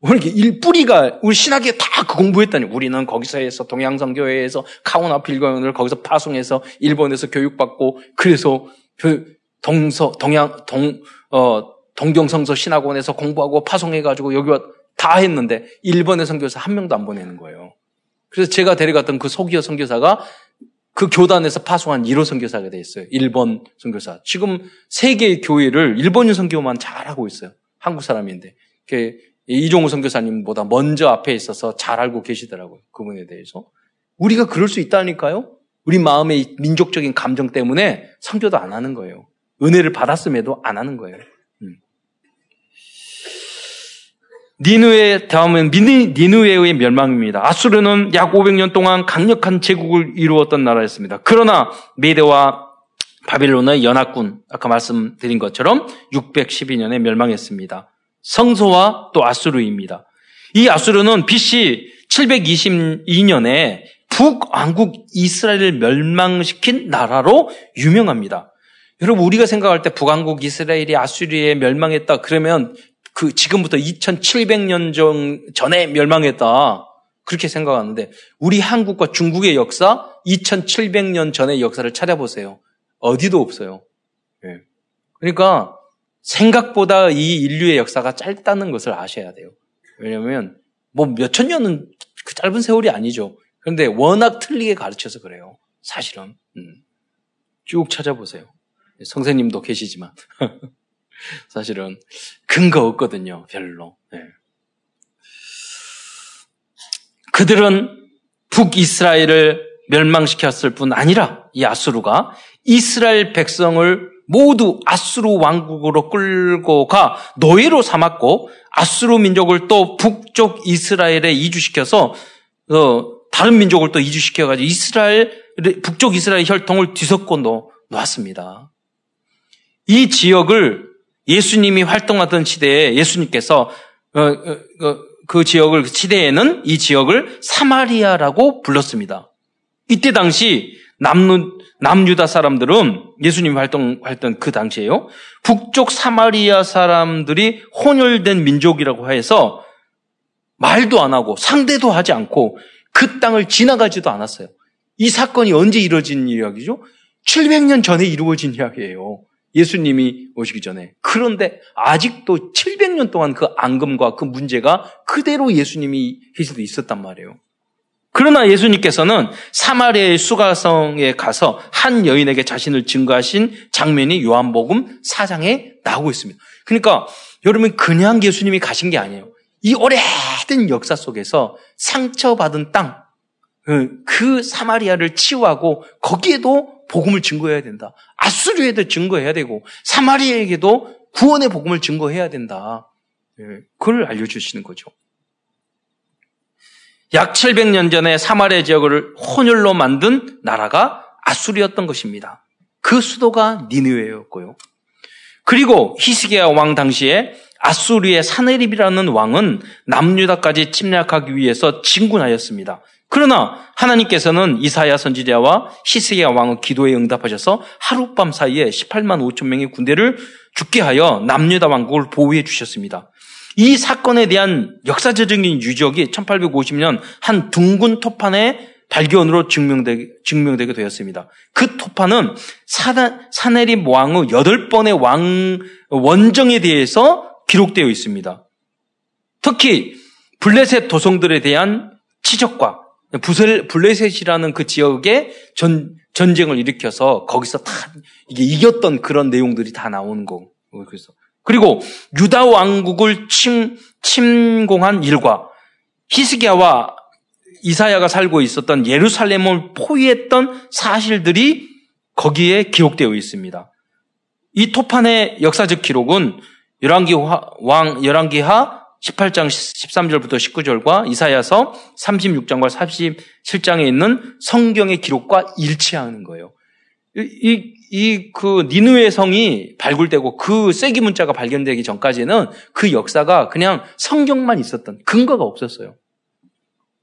이렇게 일 뿌리가 우리 신학에 다 그 공부했다니 우리는 거기서 해서 동양선교회에서 카우나 필경을 거기서 파송해서 일본에서 교육받고 그래서 그 동서 동양 동 어 동경성서 신학원에서 공부하고 파송해가지고 여기 다 했는데 일본의 선교사 한 명도 안 보내는 거예요. 그래서 제가 데려갔던 그 소기어 선교사가 그 교단에서 파송한 1호 선교사가 돼 있어요. 일본 선교사. 지금 세계 교회를 일본인 선교만 잘하고 있어요. 한국 사람인데. 이종우 선교사님보다 먼저 앞에 있어서 잘 알고 계시더라고요. 그분에 대해서. 우리가 그럴 수 있다니까요? 우리 마음의 민족적인 감정 때문에 선교도 안 하는 거예요. 은혜를 받았음에도 안 하는 거예요. 니누에 다음은 니누에의 멸망입니다. 아수르는 약 500년 동안 강력한 제국을 이루었던 나라였습니다. 그러나 메대와 바빌론의 연합군 아까 말씀드린 것처럼 612년에 멸망했습니다. 성소와 또 아수르입니다. 이 아수르는 BC 722년에 북왕국 이스라엘을 멸망시킨 나라로 유명합니다. 여러분 우리가 생각할 때 북왕국 이스라엘이 아수리에 멸망했다 그러면 그 지금부터 2700년 전, 전에 멸망했다. 그렇게 생각하는데 우리 한국과 중국의 역사 2700년 전의 역사를 찾아보세요. 어디도 없어요. 예. 그러니까 생각보다 이 인류의 역사가 짧다는 것을 아셔야 돼요. 왜냐하면 뭐 몇천 년은 그 짧은 세월이 아니죠. 그런데 워낙 틀리게 가르쳐서 그래요. 사실은 음. 쭉 찾아보세요. 성생님도 계시지만 사실은 근거 없거든요. 별로. 네. 그들은 북이스라엘을 멸망시켰을 뿐 아니라 이 아수르가 이스라엘 백성을 모두 아수르 왕국으로 끌고 가 노예로 삼았고 아수르 민족을 또 북쪽 이스라엘에 이주시켜서 어, 다른 민족을 또 이주시켜가지고 이스라엘 북쪽 이스라엘 혈통을 뒤섞고 놓았습니다. 이 지역을 예수님이 활동하던 시대에 예수님께서 어, 어, 어, 그 지역을 그 시대에는 이 지역을 사마리아라고 불렀습니다. 이때 당시 남루, 남유다 사람들은 예수님 활동했던 그 당시에요. 북쪽 사마리아 사람들이 혼혈된 민족이라고 해서 말도 안 하고 상대도 하지 않고 그 땅을 지나가지도 않았어요. 이 사건이 언제 이루어진 이야기죠? 700년 전에 이루어진 이야기예요. 예수님이 오시기 전에. 그런데 아직도 700년 동안 그 앙금과 그 문제가 그대로 예수님이 계시도 있었단 말이에요. 그러나 예수님께서는 사마리아의 수가성에 가서 한 여인에게 자신을 증거하신 장면이 요한복음 4장에 나오고 있습니다. 그러니까 여러분 그냥 예수님이 가신 게 아니에요. 이 오래된 역사 속에서 상처받은 땅, 그, 그 사마리아를 치유하고 거기에도 복음을 증거해야 된다. 아수르에도 증거해야 되고 사마리아에게도 구원의 복음을 증거해야 된다. 예, 그걸 알려주시는 거죠. 약 700년 전에 사마리아 지역을 혼혈로 만든 나라가 아수리였던 것입니다. 그 수도가 니느웨였고요. 그리고 히스기야 왕 당시에 아수리의 사네립이라는 왕은 남유다까지 침략하기 위해서 진군하였습니다. 그러나 하나님께서는 이사야 선지자와 히스기야 왕의 기도에 응답하셔서 하룻밤 사이에 18만 5천 명의 군대를 죽게 하여 남유다 왕국을 보호해 주셨습니다. 이 사건에 대한 역사적인 유적이 1850년 한 둥근 토판의 발견으로 증명되게, 증명되게 되었습니다. 그 토판은 사, 사네립 왕의 여덟 번의 왕, 원정에 대해서 기록되어 있습니다. 특히 블레셋 도성들에 대한 치적과 부셀, 블레셋이라는 그 지역에 전, 전쟁을 일으켜서 거기서 다 이게 이겼던 그런 내용들이 다 나오는 거. 그래서 그리고 유다 왕국을 침, 침공한 일과 히스기야와 이사야가 살고 있었던 예루살렘을 포위했던 사실들이 거기에 기록되어 있습니다. 이 토판의 역사적 기록은 열왕기 왕 열왕기하 18장 13절부터 19절과 이사야서 36장과 37장에 있는 성경의 기록과 일치하는 거예요. 이, 이, 그, 니누의 성이 발굴되고 그 쐐기 문자가 발견되기 전까지는 그 역사가 그냥 성경만 있었던 근거가 없었어요.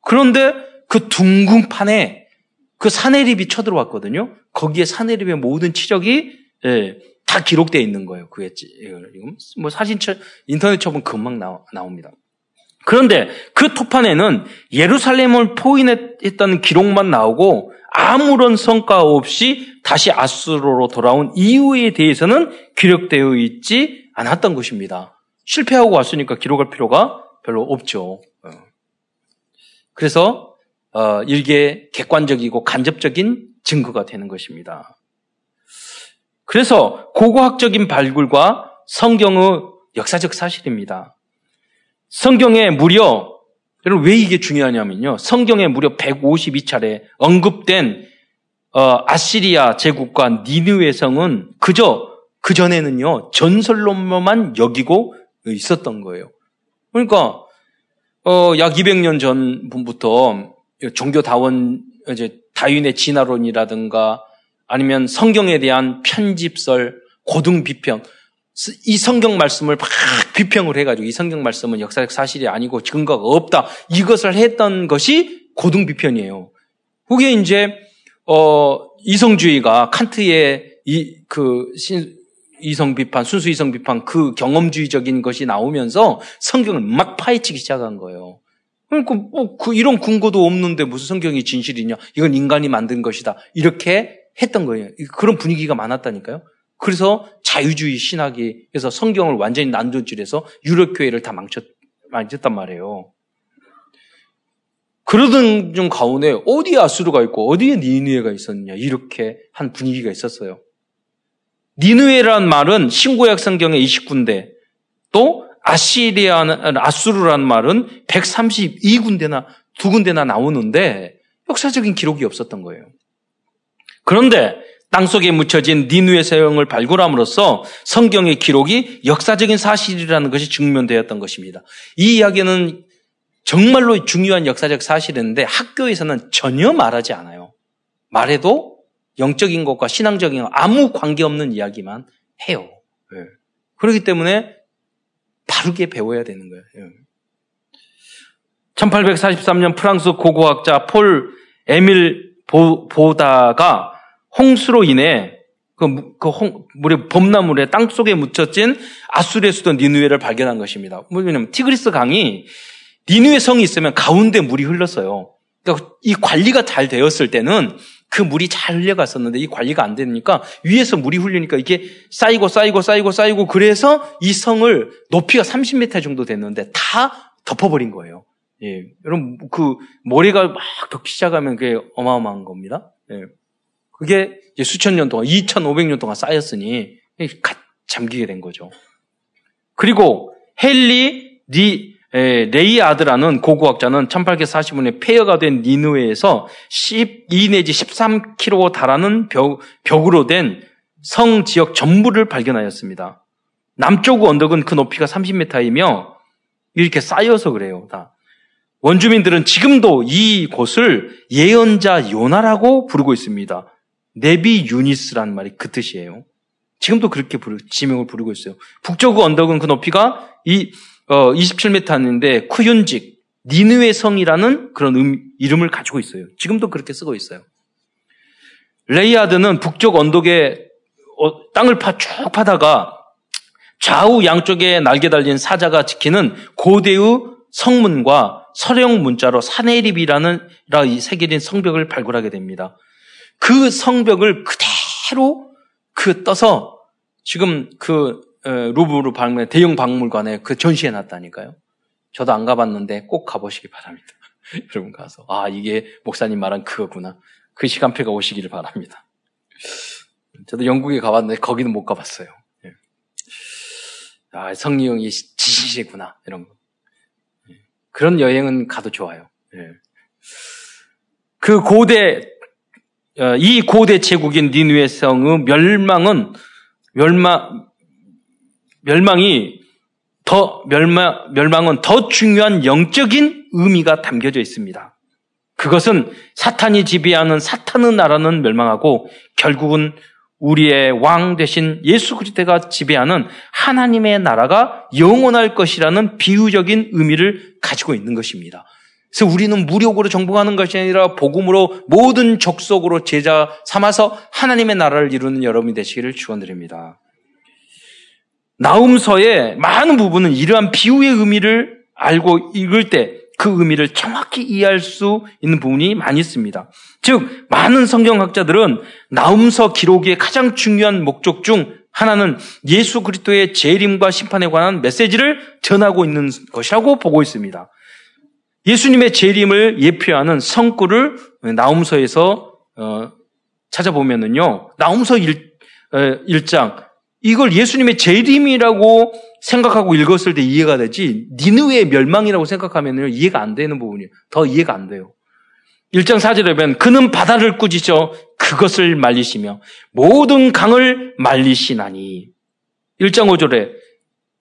그런데 그 둥근 판에 그 사내립이 쳐들어왔거든요. 거기에 사내립의 모든 치적이, 예, 다 기록되어 있는 거예요. 그게 지금 뭐 사진 쳐 인터넷 쳐보면 금방 나오, 나옵니다. 그런데 그 토판에는 예루살렘을 포인했다는 기록만 나오고 아무런 성과 없이 다시 아수로로 돌아온 이유에 대해서는 기록되어 있지 않았던 것입니다. 실패하고 왔으니까 기록할 필요가 별로 없죠. 어. 그래서 어, 이게 객관적이고 간접적인 증거가 되는 것입니다. 그래서 고고학적인 발굴과 성경의 역사적 사실입니다. 성경에 무려 여러분 왜 이게 중요하냐면요. 성경에 무려 152차례 언급된 어, 아시리아 제국과 니느웨 성은 그저 그 전에는요 전설로만 여기고 있었던 거예요. 그러니까 어, 약 200년 전부터 종교 다원 이제 다윈의 진화론이라든가 아니면 성경에 대한 편집설, 고등 비평, 이 성경 말씀을 막 비평을 해가지고 이 성경 말씀은 역사적 사실이 아니고 증거가 없다. 이것을 했던 것이 고등 비평이에요. 그게 이제 어 이성주의가 칸트의 이그 이성 비판, 순수 이성 비판 그 경험주의적인 것이 나오면서 성경을 막 파헤치기 시작한 거예요. 그러니까 뭐 그 이런 근거도 없는데 무슨 성경이 진실이냐? 이건 인간이 만든 것이다. 이렇게 했던 거예요. 그런 분위기가 많았다니까요. 그래서 자유주의 신학이 그래서 성경을 완전히 난도질해서 유럽 교회를 다 망쳤 망쳤단 말이에요. 그러던 중 가운데 어디에 아수르가 있고 어디에 니누에가 있었느냐 이렇게 한 분위기가 있었어요. 니누에란 말은 신구약 성경의 29군데 또 아시리아 아수르란 말은 132군데나 두 군데나 나오는데 역사적인 기록이 없었던 거예요. 그런데 땅속에 묻혀진 니누의 세형을 발굴함으로써 성경의 기록이 역사적인 사실이라는 것이 증명되었던 것입니다. 이 이야기는 정말로 중요한 역사적 사실인데 학교에서는 전혀 말하지 않아요. 말해도 영적인 것과 신앙적인 것 아무 관계없는 이야기만 해요. 네. 그렇기 때문에 바르게 배워야 되는 거예요. 네. 1843년 프랑스 고고학자 폴 에밀 보, 보다가 홍수로 인해 그, 그 홍, 물에 범나물에 땅 속에 묻혀진 아수르의 수도 니누에를 발견한 것입니다. 뭐냐면 티그리스 강이 니누의 성이 있으면 가운데 물이 흘렀어요. 그러니까 이 관리가 잘 되었을 때는 그 물이 잘 흘려갔었는데 이 관리가 안 되니까 위에서 물이 흘리니까 이게 쌓이고 쌓이고 쌓이고 쌓이고 그래서 이 성을 높이가 30m 정도 됐는데 다 덮어버린 거예요. 예. 여러분, 그 모래가 막 덮기 시작하면 그게 어마어마한 겁니다. 예. 그게 수천 년 동안, 2,500년 동안 쌓였으니 잠기게 된 거죠. 그리고 헨리 리, 에, 레이어드라는 고고학자는 1845년에 폐허가 된 니누에에서 12 내지 13km 달하는 벽, 벽으로 된 성 지역 전부를 발견하였습니다. 남쪽 언덕은 그 높이가 30m이며 이렇게 쌓여서 그래요. 다. 원주민들은 지금도 이 곳을 예언자 요나라고 부르고 있습니다. 네비 유니스란 말이 그 뜻이에요. 지금도 그렇게 부르, 지명을 부르고 있어요. 북쪽 언덕은 그 높이가 이, 어, 27m인데 쿠윤직, 니느의 성이라는 그런 음, 이름을 가지고 있어요. 지금도 그렇게 쓰고 있어요. 레이아드는 북쪽 언덕에 어, 땅을 파, 쭉 파다가 좌우 양쪽에 날개 달린 사자가 지키는 고대의 성문과 서령 문자로 사내립이라는 새겨진 성벽을 발굴하게 됩니다. 그 성벽을 그대로 그 떠서 지금 그 루브르 박물관 대형 박물관에 그 전시해 놨다니까요. 저도 안 가봤는데 꼭 가보시기 바랍니다. 여러분 가서 아 이게 목사님 말한 그거구나. 그 시간표가 오시기를 바랍니다. 저도 영국에 가봤는데 거기는 못 가봤어요. 예. 아 성리형이 지시구나 이런 거. 예. 그런 여행은 가도 좋아요. 예. 그 고대 어, 이 고대 제국인 니누의 성의 멸망은 멸망 멸망이 더 멸망 멸망은 더 중요한 영적인 의미가 담겨져 있습니다. 그것은 사탄이 지배하는 사탄의 나라는 멸망하고 결국은 우리의 왕 대신 예수 그리스도가 지배하는 하나님의 나라가 영원할 것이라는 비유적인 의미를 가지고 있는 것입니다. 그래서 우리는 무력으로 정복하는 것이 아니라 복음으로 모든 족속으로 제자 삼아서 하나님의 나라를 이루는 여러분이 되시기를 축원드립니다. 나움서의 많은 부분은 이러한 비유의 의미를 알고 읽을 때 그 의미를 정확히 이해할 수 있는 부분이 많이 있습니다. 즉 많은 성경학자들은 나움서 기록의 가장 중요한 목적 중 하나는 예수 그리스도의 재림과 심판에 관한 메시지를 전하고 있는 것이라고 보고 있습니다. 예수님의 재림을 예표하는 성구를 나움서에서 어, 찾아보면은요. 나움서 1, 어, 1장 이걸 예수님의 재림이라고 생각하고 읽었을 때 이해가 되지 니느웨의 멸망이라고 생각하면 이해가 안 되는 부분이에요. 더 이해가 안 돼요. 1장 4절에 보면 그는 바다를 꾸짖어 그것을 말리시며 모든 강을 말리시나니 1장 5절에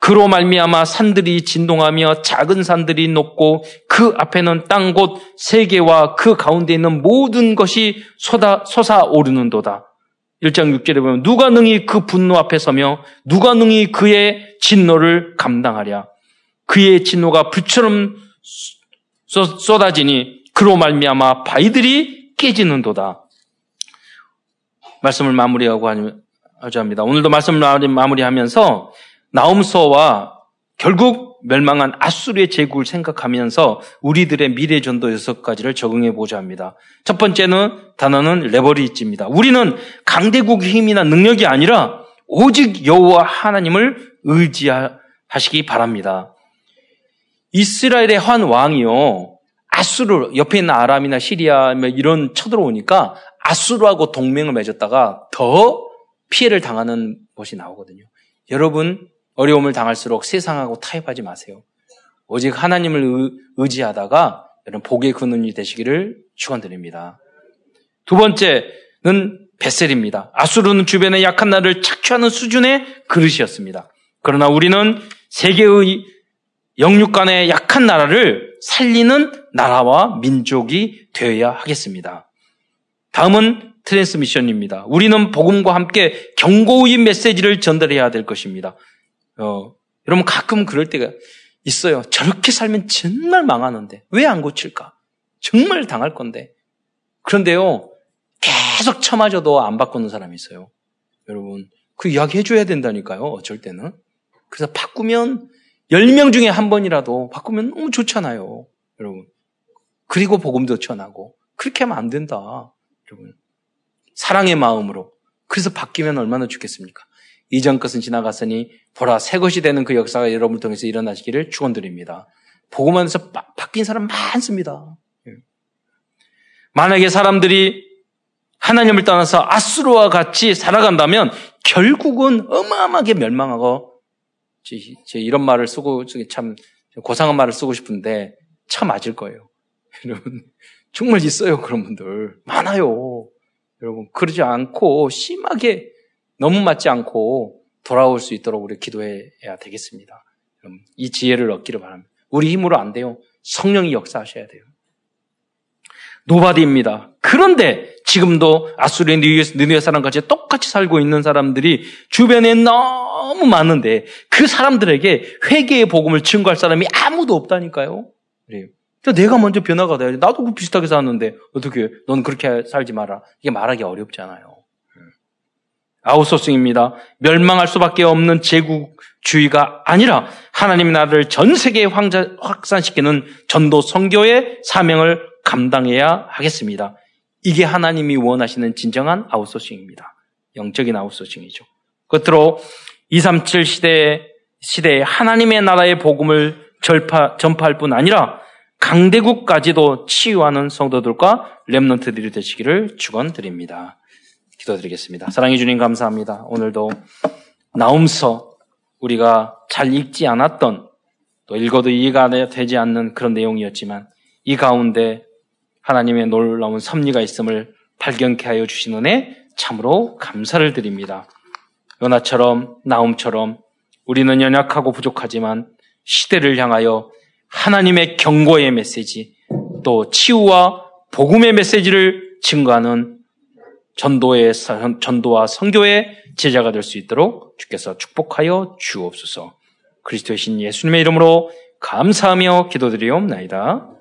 그로 말미암아 산들이 진동하며 작은 산들이 높고 그 앞에는 땅곳 세계와 그 가운데 있는 모든 것이 솟아, 솟아오르는도다. 1장 6절에 보면 누가 능히 그 분노 앞에 서며 누가 능히 그의 진노를 감당하랴. 그의 진노가 불처럼 쏟아지니 그로 말미암아 바위들이 깨지는도다. 말씀을 마무리하고 하자 합니다. 오늘도 말씀을 마무리하면서 나움서와 결국 멸망한 아수르의 제국을 생각하면서 우리들의 미래 전도 여섯 가지를 적응해 보자 합니다. 첫 번째는 단어는 레버리지입니다. 우리는 강대국의 힘이나 능력이 아니라 오직 여호와 하나님을 의지하시기 바랍니다. 이스라엘의 한 왕이요 아수르 옆에 있는 아람이나 시리아 뭐 이런 쳐들어오니까 아수르하고 동맹을 맺었다가 더 피해를 당하는 것이 나오거든요. 여러분 어려움을 당할수록 세상하고 타협하지 마세요. 오직 하나님을 의지하다가 여러분 복의 근원이 되시기를 축원드립니다. 두 번째는 베셀입니다. 아수르는 주변의 약한 나라를 착취하는 수준의 그릇이었습니다. 그러나 우리는 세계의 영육 간의 약한 나라를 살리는 나라와 민족이 되어야 하겠습니다. 다음은 트랜스미션입니다. 우리는 복음과 함께 경고의 메시지를 전달해야 될 것입니다. 어, 여러분 가끔 그럴 때가 있어요. 저렇게 살면 정말 망하는데 왜 안 고칠까? 정말 당할 건데. 그런데요, 계속 쳐맞아도 안 바꾸는 사람이 있어요. 여러분, 그 이야기 해줘야 된다니까요. 어쩔 때는. 그래서 바꾸면 10명 중에 한 번이라도 바꾸면 너무 좋잖아요. 여러분. 그리고 복음도 전하고. 그렇게 하면 안 된다. 여러분. 사랑의 마음으로. 그래서 바뀌면 얼마나 좋겠습니까? 이전 것은 지나갔으니 보라 새 것이 되는 그 역사가 여러분을 통해서 일어나시기를 축원드립니다. 안에서 바, 뀐 사람 많습니다. 예. 만약에 사람들이 하나님을 떠나서 아수르와 같이 살아간다면 결국은 어마어마하게 멸망하고 제, 이런 말을 쓰고 참 고상한 말을 쓰고 싶은데 참 맞을 거예요. 여러분 정말 있어요 그런 분들 많아요. 여러분 그러지 않고 심하게 너무 맞지 않고 돌아올 수 있도록 우리 기도해야 되겠습니다. 이 지혜를 얻기를 바랍니다. 우리 힘으로 안 돼요. 성령이 역사하셔야 돼요. Nobody입니다. 그런데 지금도 아수르의 니누에 사람같이 똑같이 살고 있는 사람들이 주변에 너무 많은데 그 사람들에게 회개의 복음을 증거할 사람이 아무도 없다니까요. 그래요. 내가 먼저 변화가 돼야지. 나도 그 비슷하게 살았는데 어떻게 넌 그렇게 살지 마라. 이게 말하기 어렵잖아요. 아웃소싱입니다. 멸망할 수밖에 없는 제국주의가 아니라 하나님 나라를 전 세계에 확산시키는 전도 성교의 사명을 감당해야 하겠습니다. 이게 하나님이 원하시는 진정한 아웃소싱입니다. 영적인 아웃소싱이죠. 끝으로 237 시대에, 시대에 하나님의 나라의 복음을 절파, 전파할 뿐 아니라 강대국까지도 치유하는 성도들과 렘넌트들이 되시기를 축원드립니다. 기도드리겠습니다. 사랑해 주님 감사합니다. 오늘도 나움서 우리가 잘 읽지 않았던 또 읽어도 이해가 되지 않는 그런 내용이었지만 이 가운데 하나님의 놀라운 섭리가 있음을 발견케 하여 주신 은혜 참으로 감사를 드립니다. 요나처럼 나움처럼 우리는 연약하고 부족하지만 시대를 향하여 하나님의 경고의 메시지 또 치유와 복음의 메시지를 증거하는 전도의 전도와 선교의 제자가 될 수 있도록 주께서 축복하여 주옵소서. 그리스도의 신 예수님의 이름으로 감사하며 기도드리옵나이다.